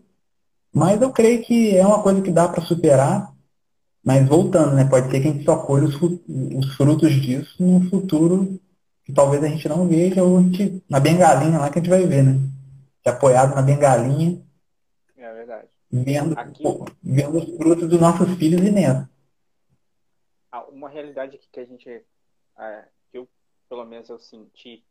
mas eu creio que é uma coisa que dá para superar. Mas voltando, né? Pode ser que a gente só colhe os, os frutos disso num futuro que talvez a gente não veja, ou gente, na bengalinha lá que a gente vai ver, né? Apoiado na bengalinha.
É verdade.
Vendo, Aqui, vendo os frutos dos nossos filhos e netos.
Uma realidade que a gente, é, que eu, pelo menos eu senti,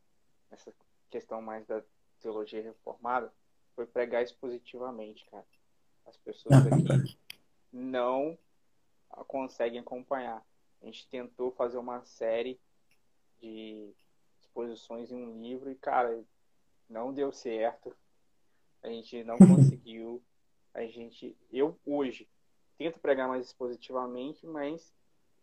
essa questão mais da teologia reformada, foi pregar expositivamente, cara. As pessoas aqui não conseguem acompanhar. A gente tentou fazer uma série de exposições em um livro e, cara, não deu certo. A gente não conseguiu. A gente, eu hoje tento pregar mais expositivamente, mas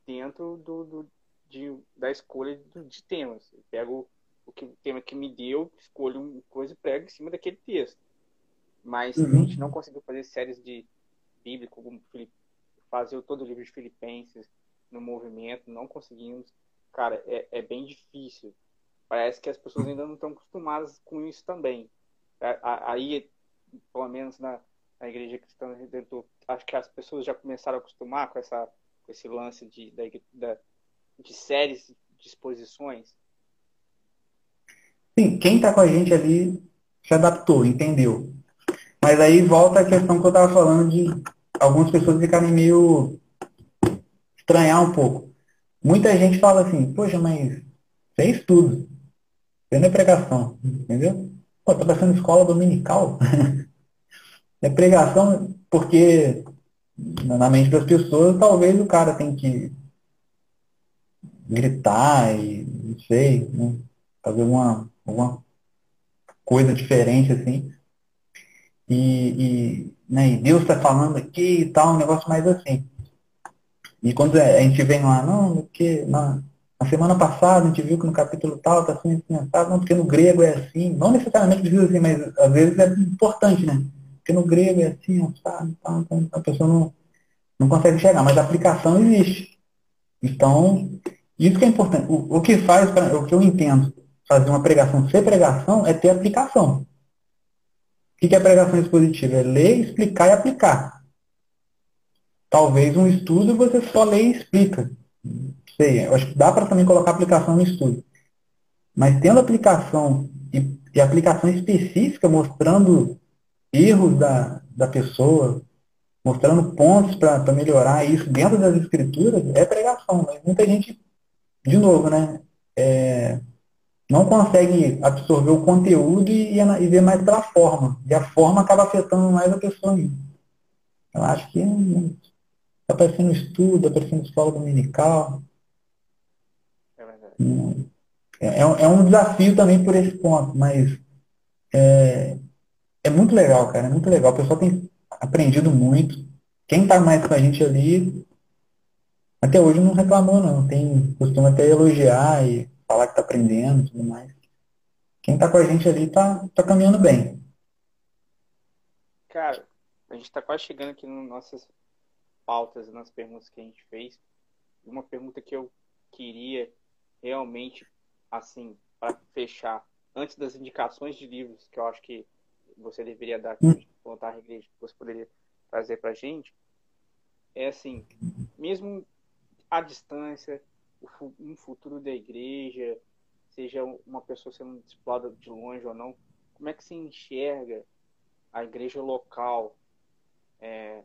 dentro do, do de, da escolha de, de temas. Eu pego o, que, tema que me deu, escolho uma coisa e prego em cima daquele texto. Mas uhum. a gente não conseguiu fazer séries de bíblico, como fazer todo o livro de Filipenses no movimento, não conseguimos. Cara, é, é bem difícil. Parece que as pessoas ainda não estão acostumadas com isso também. Aí, pelo menos na, na Igreja Cristã Redentor, acho que as pessoas já começaram a acostumar com, essa, com esse lance de, da, da, de séries de exposições.
Sim, quem está com a gente ali se adaptou, entendeu. Mas aí volta a questão que eu estava falando de algumas pessoas ficarem meio estranhar um pouco. Muita gente fala assim, poxa, mas você é estudo, você não é pregação, entendeu? Pô, tá passando escola dominical? é pregação porque na mente das pessoas talvez o cara tem que gritar e não sei, né? fazer uma, alguma coisa diferente assim. E, e né? E Deus está falando aqui e tal, um negócio mais assim. E quando a gente vem lá, não, porque na, na semana passada a gente viu que no capítulo tal está assim, assim, assim, não, porque no grego é assim, não necessariamente diz assim, mas às vezes é importante, né? Porque no grego é assim, sabe, tal, então a pessoa não, não consegue chegar, mas a aplicação existe. Então, isso que é importante. O, o que faz, pra, o que eu entendo, fazer uma pregação ser pregação é ter aplicação. O que é pregação expositiva? É ler, explicar e aplicar. Talvez um estudo você só lê e explica. Sei, eu acho que dá para também colocar aplicação no estudo. Mas tendo aplicação e, e aplicação específica, mostrando erros da, da pessoa, mostrando pontos para melhorar isso dentro das escrituras, é pregação. Mas muita gente, de novo, né? É, não consegue absorver o conteúdo e, e, ver mais pela forma. E a forma acaba afetando mais a pessoa ainda. Eu acho que está aparecendo estudo, aparecendo escola dominical. É verdade. É, é, é, um desafio também por esse ponto, mas é, é muito legal, cara. É muito legal. O pessoal tem aprendido muito. Quem está mais com a gente ali, até hoje não reclamou, não. Tem, costuma até elogiar e falar que está aprendendo e tudo mais. Quem está com a gente ali está tá caminhando bem.
Cara, a gente está quase chegando aqui nas nossas pautas, nas perguntas que a gente fez. Uma pergunta que eu queria realmente, assim, para fechar, antes das indicações de livros que eu acho que você deveria dar, hum. voltar a igreja, que você poderia trazer para a gente, é assim, mesmo à distância, um futuro da igreja, seja uma pessoa sendo discipulada de longe ou não, como é que se enxerga a igreja local, é,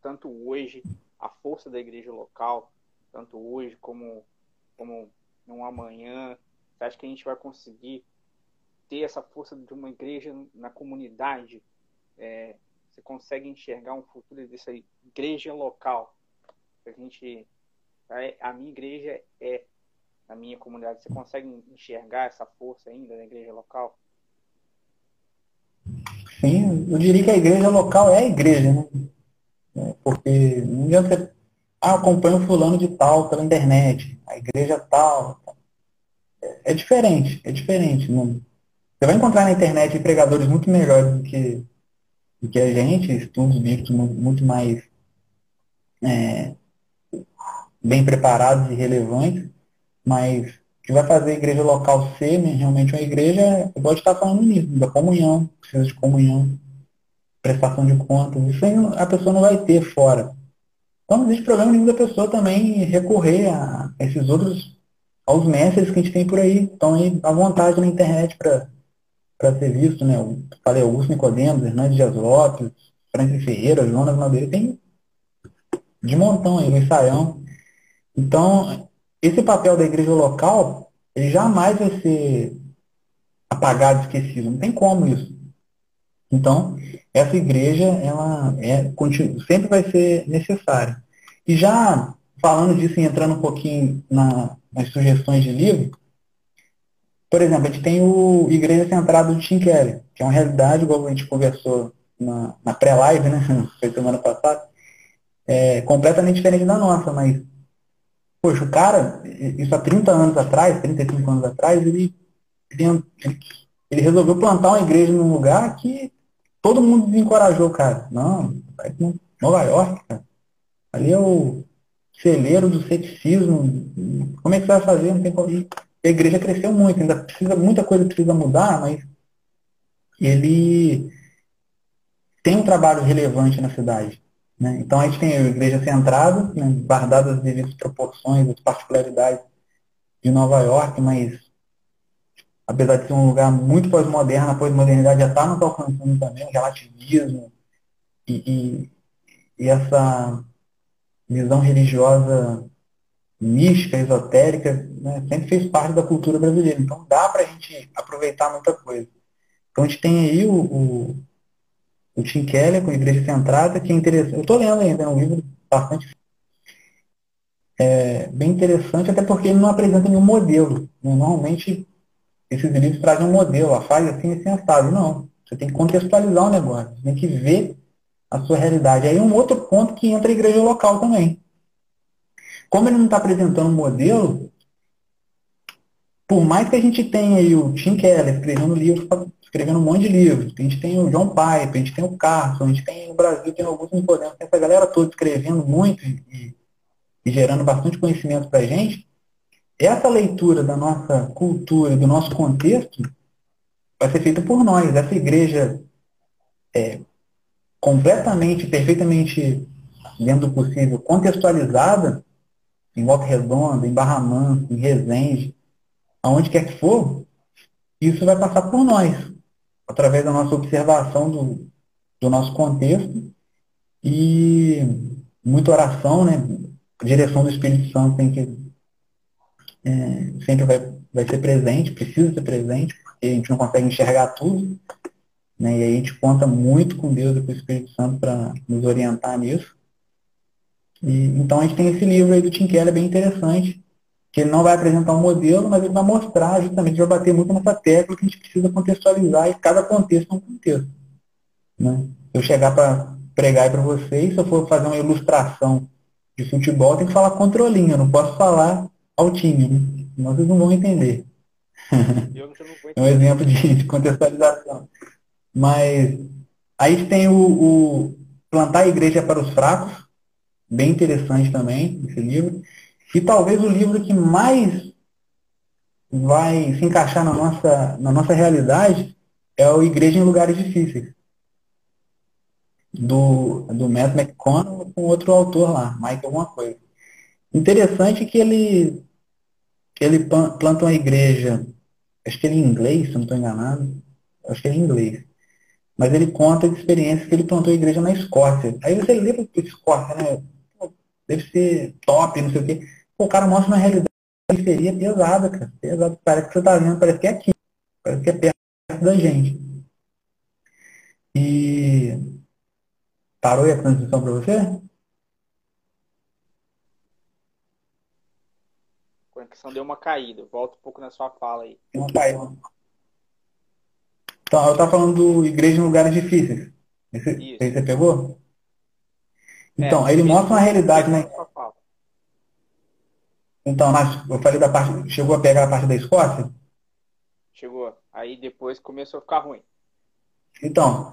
tanto hoje, a força da igreja local, tanto hoje como, como no amanhã? Você acha que a gente vai conseguir ter essa força de uma igreja na comunidade, é, você consegue enxergar um futuro dessa igreja local? A gente, a minha igreja é na minha comunidade. Você consegue enxergar essa força ainda na igreja local?
Sim, eu diria que a igreja local é a igreja, né? É, porque não adianta você, ah, acompanha o fulano de tal pela internet, a igreja tal. É, é diferente, é diferente. Não, você vai encontrar na internet pregadores muito melhores do que, do que a gente, estudos bíblicos muito mais é, bem preparados e relevantes, mas o que vai fazer a igreja local ser né, realmente uma igreja, eu pode estar falando nisso, da comunhão, precisa de comunhão, prestação de contas, isso aí a pessoa não vai ter fora. Então não existe problema nenhum da pessoa também recorrer a esses outros, aos mestres que a gente tem por aí, estão aí à vontade na internet para para ser visto, né? Eu falei Augusto Nicodemos, Hernandes Dias Lopes, Francis Ferreira, Jonas Madeira, tem de montão aí, no Saião. Então, esse papel da igreja local, ele jamais vai ser apagado, esquecido. Não tem como isso. Então, essa igreja, ela é, sempre vai ser necessária. E já falando disso e entrando um pouquinho na, nas sugestões de livro, por exemplo, a gente tem o Igreja Centrada do Tim Keller, que é uma realidade, igual a gente conversou na, na pré-live, né? Foi semana passada, é completamente diferente da nossa, mas, poxa, o cara, isso há 30 anos atrás, 35 anos atrás, ele, ele, ele resolveu plantar uma igreja num lugar que todo mundo desencorajou cara. Não, vai Nova York, cara. Ali é o celeiro do ceticismo. Como é que você vai fazer? Não tem como a igreja cresceu muito, ainda precisa, muita coisa precisa mudar, mas ele tem um trabalho relevante na cidade. Né? Então a gente tem a igreja centrada, né, guardada as devidas proporções, as particularidades de Nova York, mas apesar de ser um lugar muito pós-moderno, a pós-modernidade já está nos alcançando também, o relativismo e, e, e essa visão religiosa mística, esotérica, né, sempre fez parte da cultura brasileira. Então dá para a gente aproveitar muita coisa. Então a gente tem aí o, o, o Tim Keller com Igreja Centrada, que é interessante. Eu estou lendo ainda, é um livro bastante é, bem interessante, até porque ele não apresenta nenhum modelo. Né? Normalmente esses livros trazem um modelo, a faz assim, assim, assado. Não. Você tem que contextualizar o negócio, você tem que ver a sua realidade. Aí um outro ponto que entra a igreja local também. Como ele não está apresentando um modelo, por mais que a gente tenha aí o Tim Keller escrevendo livros, escrevendo um monte de livros, a gente tem o John Piper, a gente tem o Carson, a gente tem no Brasil, tem alguns Nicodemos, tem essa galera toda escrevendo muito e, e gerando bastante conhecimento para a gente, essa leitura da nossa cultura, do nosso contexto, vai ser feita por nós. Essa igreja é completamente, perfeitamente, dentro do possível, contextualizada, em Volta Redonda, em Barra Mansa, em Resende, aonde quer que for, isso vai passar por nós, através da nossa observação do, do nosso contexto e muita oração, né? A direção do Espírito Santo tem que é, sempre vai, vai ser presente, precisa ser presente, porque a gente não consegue enxergar tudo, né? E aí a gente conta muito com Deus e com o Espírito Santo para nos orientar nisso. E, então a gente tem esse livro aí do Tim Keller, bem interessante, que ele não vai apresentar um modelo, mas ele vai mostrar justamente, vai bater muito nessa tecla que a gente precisa contextualizar e cada contexto é um contexto. Né? Eu chegar para pregar para vocês, se eu for fazer uma ilustração de futebol, tem que falar controlinho, eu não posso falar altinho, né? senão vocês não vão entender. é um exemplo de, de, contextualização. Mas aí tem o, o plantar a igreja para os fracos, bem interessante também, esse livro. E talvez o livro que mais vai se encaixar na nossa, na nossa realidade é o Igreja em Lugares Difíceis, do, do Matt McConnell com outro autor lá, Mike alguma coisa. Interessante que ele, ele planta uma igreja, acho que ele é em inglês, se não estou enganado, acho que ele é em inglês. Mas ele conta de experiência que ele plantou a igreja na Escócia. Aí você lê para Escócia, né? deve ser top, não sei o quê. O cara mostra uma realidade periferia pesada, cara. Pesada. Parece que você tá vendo, parece que é aqui. Parece que é perto da gente. E Parou aí a transmissão para você?
A conexão deu uma caída. Volta um pouco na sua fala aí.
Não caiu. Então, eu estava falando do Igreja em Lugares Difíceis. Esse, esse você pegou? Então, é, ele mostra uma realidade, né? Então, eu falei da parte. Chegou a pegar a parte da Escócia?
Chegou. Aí depois começou a ficar ruim.
Então,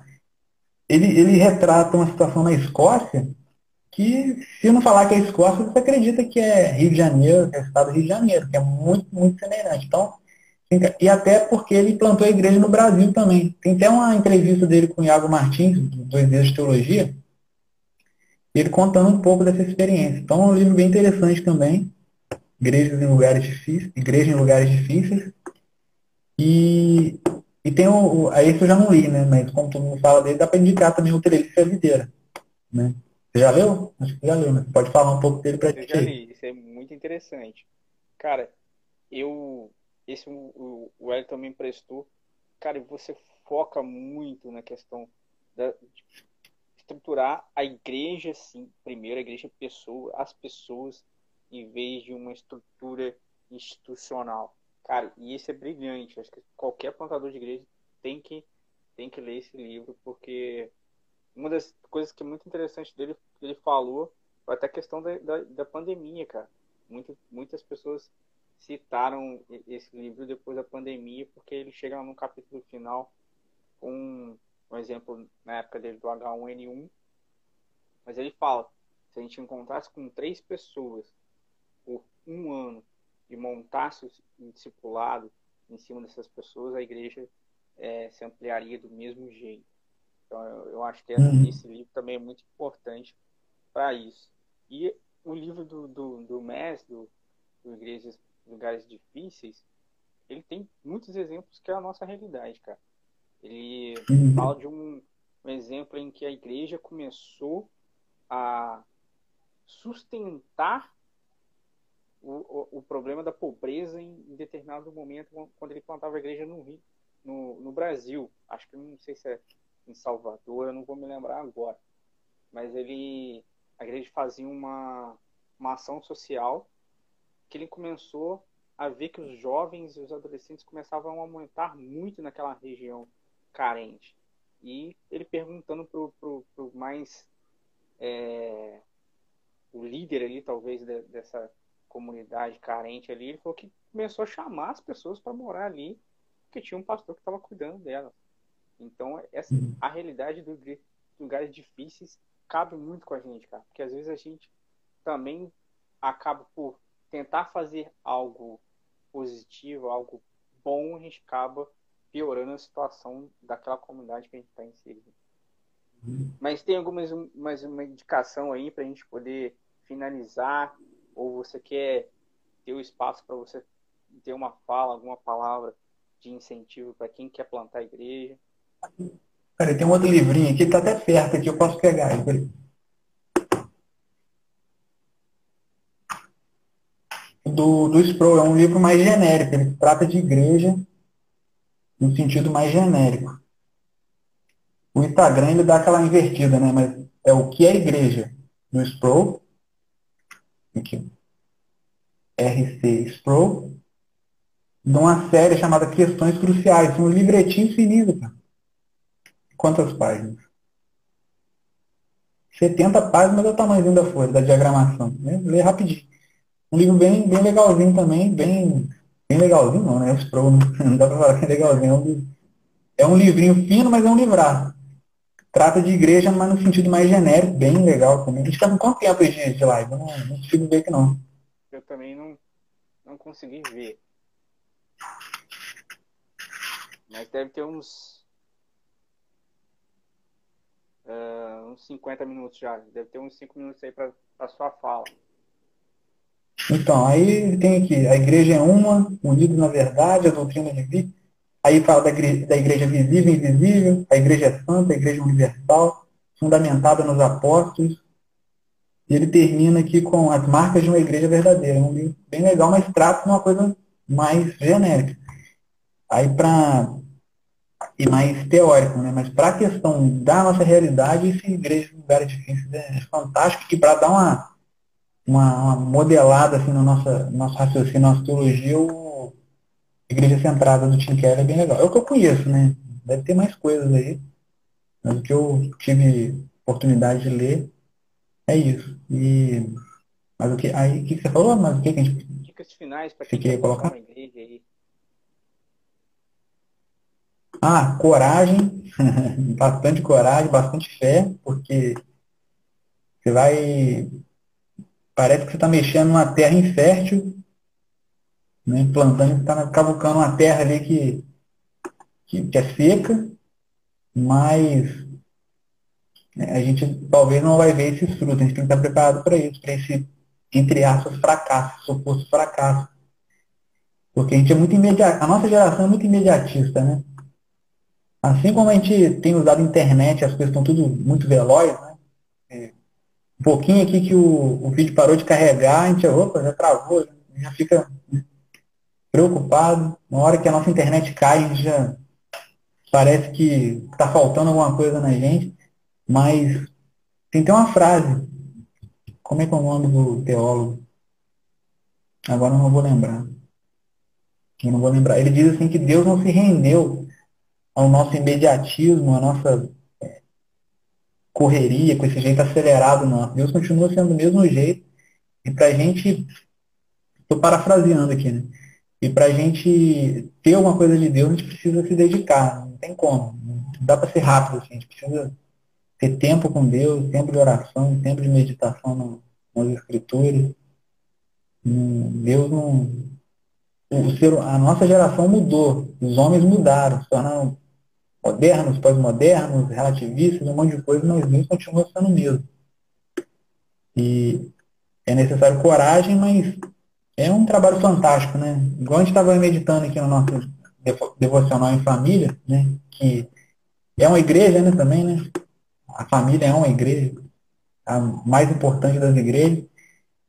ele, ele retrata uma situação na Escócia que, se não falar que é Escócia, você acredita que é Rio de Janeiro, que é o estado do Rio de Janeiro, que é muito, muito semelhante. Então, e até porque ele plantou a igreja no Brasil também. Tem até uma entrevista dele com o Iago Martins, do Dois Deus de Teologia, ele contando um pouco dessa experiência. Então é um livro bem interessante também. Igrejas em lugares difíceis, igreja em lugares difíceis. E, e tem o, aí esse eu já não li, né? Mas como todo mundo fala dele, dá para indicar também o Trelice e a Videira. Né? Você já leu? Acho que já leu, né? Pode falar um pouco dele para gente.
Eu já li, isso é muito interessante. Cara, eu. Esse o, o Wellington me emprestou. Cara, você foca muito na questão da, de estruturar a igreja, sim, primeiro a igreja pessoa, as pessoas, em vez de uma estrutura institucional. Cara, e isso é brilhante. Acho que qualquer plantador de igreja tem que, tem que ler esse livro, porque uma das coisas que é muito interessante dele, ele falou, foi até a questão da, da, da pandemia, cara. Muito, muitas pessoas citaram esse livro depois da pandemia, porque ele chega no capítulo final com um exemplo na época dele do H1N1, mas ele fala, se a gente encontrasse com três pessoas por um ano e montasse um discipulado em cima dessas pessoas, a igreja é, se ampliaria do mesmo jeito. Então, eu, eu acho que uhum. esse livro também é muito importante para isso. E o livro do, do, do MES, do, do Igrejas Lugares Difíceis, ele tem muitos exemplos que é a nossa realidade, cara. Ele uhum. fala de um, um exemplo em que a igreja começou a sustentar o, o, problema da pobreza em, em, determinado momento, quando ele plantava a igreja no, Rio, no, no Brasil. Acho que não sei se é em Salvador, eu não vou me lembrar agora. Mas ele, a igreja fazia uma, uma ação social que ele começou a ver que os jovens e os adolescentes começavam a aumentar muito naquela região carente. E ele perguntando pro, pro, pro mais é, o líder ali, talvez, de, dessa comunidade carente ali, ele falou que começou a chamar as pessoas para morar ali, porque tinha um pastor que estava cuidando delas. Então, essa, uhum. a realidade dos lugares difíceis cabe muito com a gente, cara. Porque às vezes a gente também acaba por tentar fazer algo positivo, algo bom, a gente acaba piorando a situação daquela comunidade que a gente está inserido. Uhum. Mas tem algumas mais uma indicação aí para a gente poder finalizar ou você quer ter o espaço para você ter uma fala, alguma palavra de incentivo para quem quer plantar a igreja?
Peraí, tem um outro livrinho aqui, está até perto aqui, eu posso pegar. Do, do Sproul, é um livro mais genérico, ele trata de igreja no sentido mais genérico. O Instagram ele dá aquela invertida, né? Mas é o que é igreja do Sproul aqui, RC Sproul, de uma série chamada Questões Cruciais, um livretinho fininho, cara. Quantas páginas? 70 páginas é o tamanho da folha, da diagramação. Né? Lê rapidinho. Um livro bem, bem legalzinho também, bem, bem legalzinho não, né? Sproul não dá pra falar que é legalzinho. É um, é um livrinho fino, mas é um livraço trata de igreja, mas no sentido mais genérico, bem legal também. A gente está com quanto tempo de, de live? Eu não, não consigo ver que não.
Eu também não, não consegui ver. Mas deve ter uns. Uh, uns 50 minutos já. Deve ter uns 5 minutos aí para a sua fala.
Então, aí tem aqui, a igreja é uma, unido na verdade, a doutrina de vida Aí fala da igreja, da igreja visível e invisível, a igreja é santa, a igreja universal, fundamentada nos apóstolos. E ele termina aqui com as marcas de uma igreja verdadeira. É um livro bem legal, mas trata de uma coisa mais genérica. Aí para e mais teórico, né? Mas para a questão da nossa realidade, esse igreja em lugares difíceis é fantástico e para dar uma, uma, uma, modelada assim, no nosso, nosso raciocínio, nossa teologia, Igreja Centrada do Tim Keller é bem legal. É o que eu conheço, né? Deve ter mais coisas aí, mas o que eu tive oportunidade de ler é isso. E, mas o que, aí, o que você falou? Mas o que, que a gente...
Dicas finais para quem
quer colocar uma igreja aí. Ah, coragem, bastante coragem, bastante fé, porque você vai. Parece que você está mexendo numa terra infértil, né? plantando, está cavucando uma terra ali que, que, que é seca, mas né, a gente talvez não vai ver esses frutos, a gente tem que estar preparado para isso, para esse, entre aspas, fracasso, suposto fracasso. Porque a gente é muito imediatista, a nossa geração é muito imediatista, né? Assim como a gente tem usado a internet, as coisas estão tudo muito velozes, né? É, um pouquinho aqui que o, o vídeo parou de carregar, a gente, opa, já travou, já fica preocupado. Na hora que a nossa internet cai, a gente já parece que está faltando alguma coisa na gente. Mas tem até uma frase. Como é que é o nome do teólogo? Agora eu não vou lembrar. Eu não vou lembrar. Ele diz assim que Deus não se rendeu ao nosso imediatismo, à nossa é, correria, com esse jeito acelerado nosso. Deus continua sendo do mesmo jeito. E para a gente, estou parafraseando aqui, né? E para a gente ter alguma coisa de Deus, a gente precisa se dedicar. Não tem como. Não dá para ser rápido assim. A gente precisa ter tempo com Deus, tempo de oração, tempo de meditação no, nas escrituras. Deus não. O ser, a nossa geração mudou, os homens mudaram, se tornaram modernos, pós-modernos, relativistas, um monte de coisa, mas Deus continua sendo o mesmo. E é necessário coragem, mas é um trabalho fantástico, né? Igual a gente estava meditando aqui no nosso devocional em família, né? Que é uma igreja, né, também, né? A família é uma igreja, a mais importante das igrejas.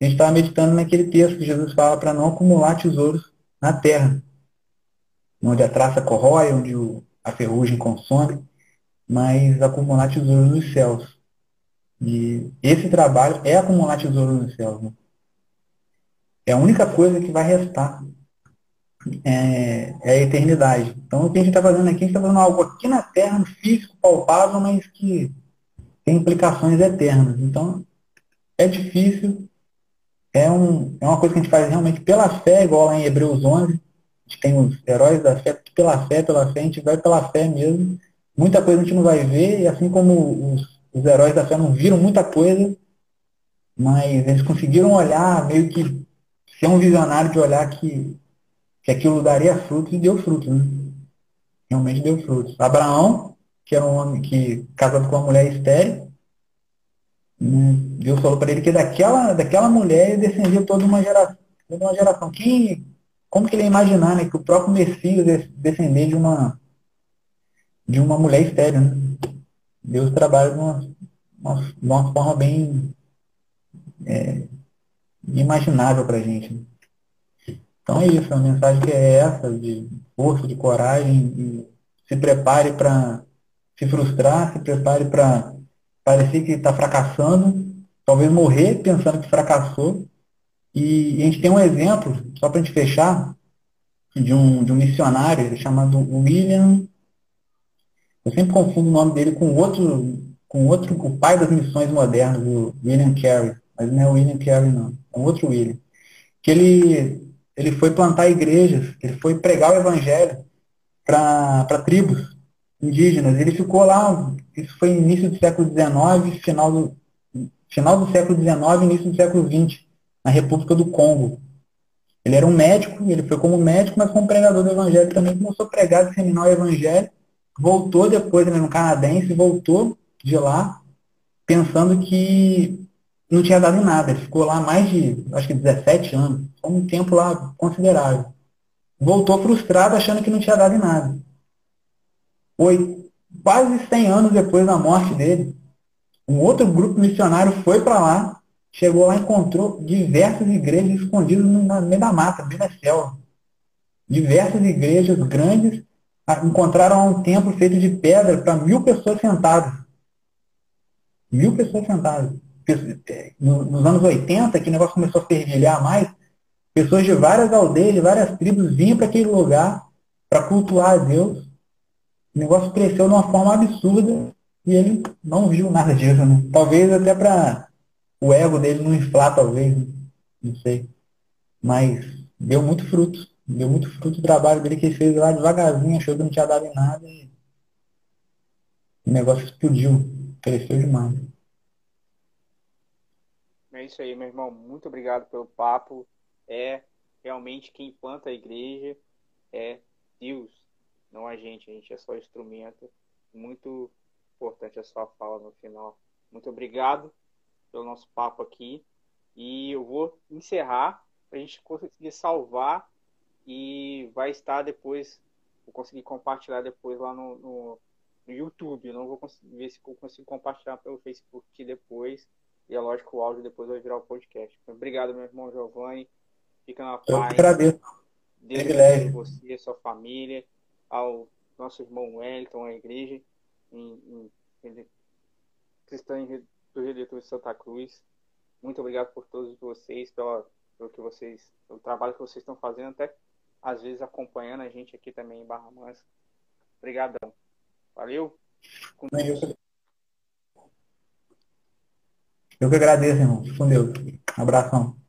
A gente estava meditando naquele texto que Jesus fala para não acumular tesouros na terra, onde a traça corrói, onde a ferrugem consome, mas acumular tesouros nos céus. E esse trabalho é acumular tesouros nos céus. Né? É a única coisa que vai restar. É, é a eternidade. Então o que a gente está fazendo aqui, a gente está fazendo algo aqui na Terra, no físico, palpável, mas que tem implicações eternas. Então é difícil, é, um, é uma coisa que a gente faz realmente pela fé, igual lá em Hebreus 11, a gente tem os heróis da fé, pela fé, pela fé, a gente vai pela fé mesmo. Muita coisa a gente não vai ver, e assim como os, os heróis da fé não viram muita coisa, mas eles conseguiram olhar, meio que ser um visionário de olhar que, que aquilo daria frutos e deu frutos. Né? Realmente deu frutos. Abraão, que era um homem que casado com uma mulher estéril, né? Deus falou para ele que daquela, daquela mulher descendia toda uma geração. Toda uma geração. Quem, como que ele ia imaginar né, que o próprio Messias descender de uma, de uma mulher estéreo? Né? Deus trabalha de uma, uma, de uma forma bem é, imaginável para a gente. Então é isso, a mensagem que é essa, de força, de coragem, se prepare para se frustrar, se prepare para parecer que está fracassando, talvez morrer pensando que fracassou, e, a gente tem um exemplo, só para a gente fechar, de um, de um missionário chamado William. Eu sempre confundo o nome dele com outro, com outro, o pai das missões modernas, o William Carey. Mas não é o William Carey, não. Um outro William. Que ele, ele foi plantar igrejas, ele foi pregar o evangelho para tribos indígenas. Ele ficou lá, isso foi início do século XIX, final do, final do século XIX, início do século XX na República do Congo. Ele era um médico, ele foi como médico, mas como pregador do evangelho também começou a pregar, disseminar o evangelho, voltou depois, ele era um canadense, voltou de lá, pensando que não tinha dado nada. Ele ficou lá mais de, acho que 17 anos, um tempo lá considerável. Voltou frustrado, achando que não tinha dado em nada. Foi quase 100 anos depois da morte dele. Um outro grupo missionário foi para lá, Chegou lá e encontrou diversas igrejas escondidas no meio da mata, bem na selva. Diversas igrejas grandes, encontraram um templo feito de pedra para mil pessoas sentadas. Mil pessoas sentadas. Nos anos 80, que o negócio começou a fervilhar mais, pessoas de várias aldeias, de várias tribos vinham para aquele lugar para cultuar a Deus. O negócio cresceu de uma forma absurda e ele não viu nada disso. Né? Talvez até para o ego dele não inflar, talvez. Não sei. Mas deu muito fruto. Deu muito fruto do trabalho dele que ele fez lá devagarzinho, achou que não tinha dado em nada e o negócio explodiu, cresceu demais.
É isso aí, meu irmão. Muito obrigado pelo papo. É realmente quem planta a igreja é Deus, não a gente. A gente é só instrumento. Muito importante a sua fala no final. Muito obrigado pelo nosso papo aqui. E eu vou encerrar para a gente conseguir salvar e vai estar depois, vou conseguir compartilhar depois lá no, no, no YouTube. Não vou ver se eu consigo compartilhar pelo Facebook depois. E é lógico que o áudio depois vai virar o podcast. Obrigado, meu irmão Giovanni. Fica na paz.
Eu agradeço.
Deus abençoe você, sua família, ao nosso irmão Wellington, a igreja em, em, cristã do Redentor de Santa Cruz. Muito obrigado por todos vocês, pela, pelo que vocês, pelo trabalho que vocês estão fazendo, até às vezes acompanhando a gente aqui também em Barra Mansa. Obrigadão. Valeu.
Com Deus. Eu que agradeço, irmão. Com Deus. Um abração.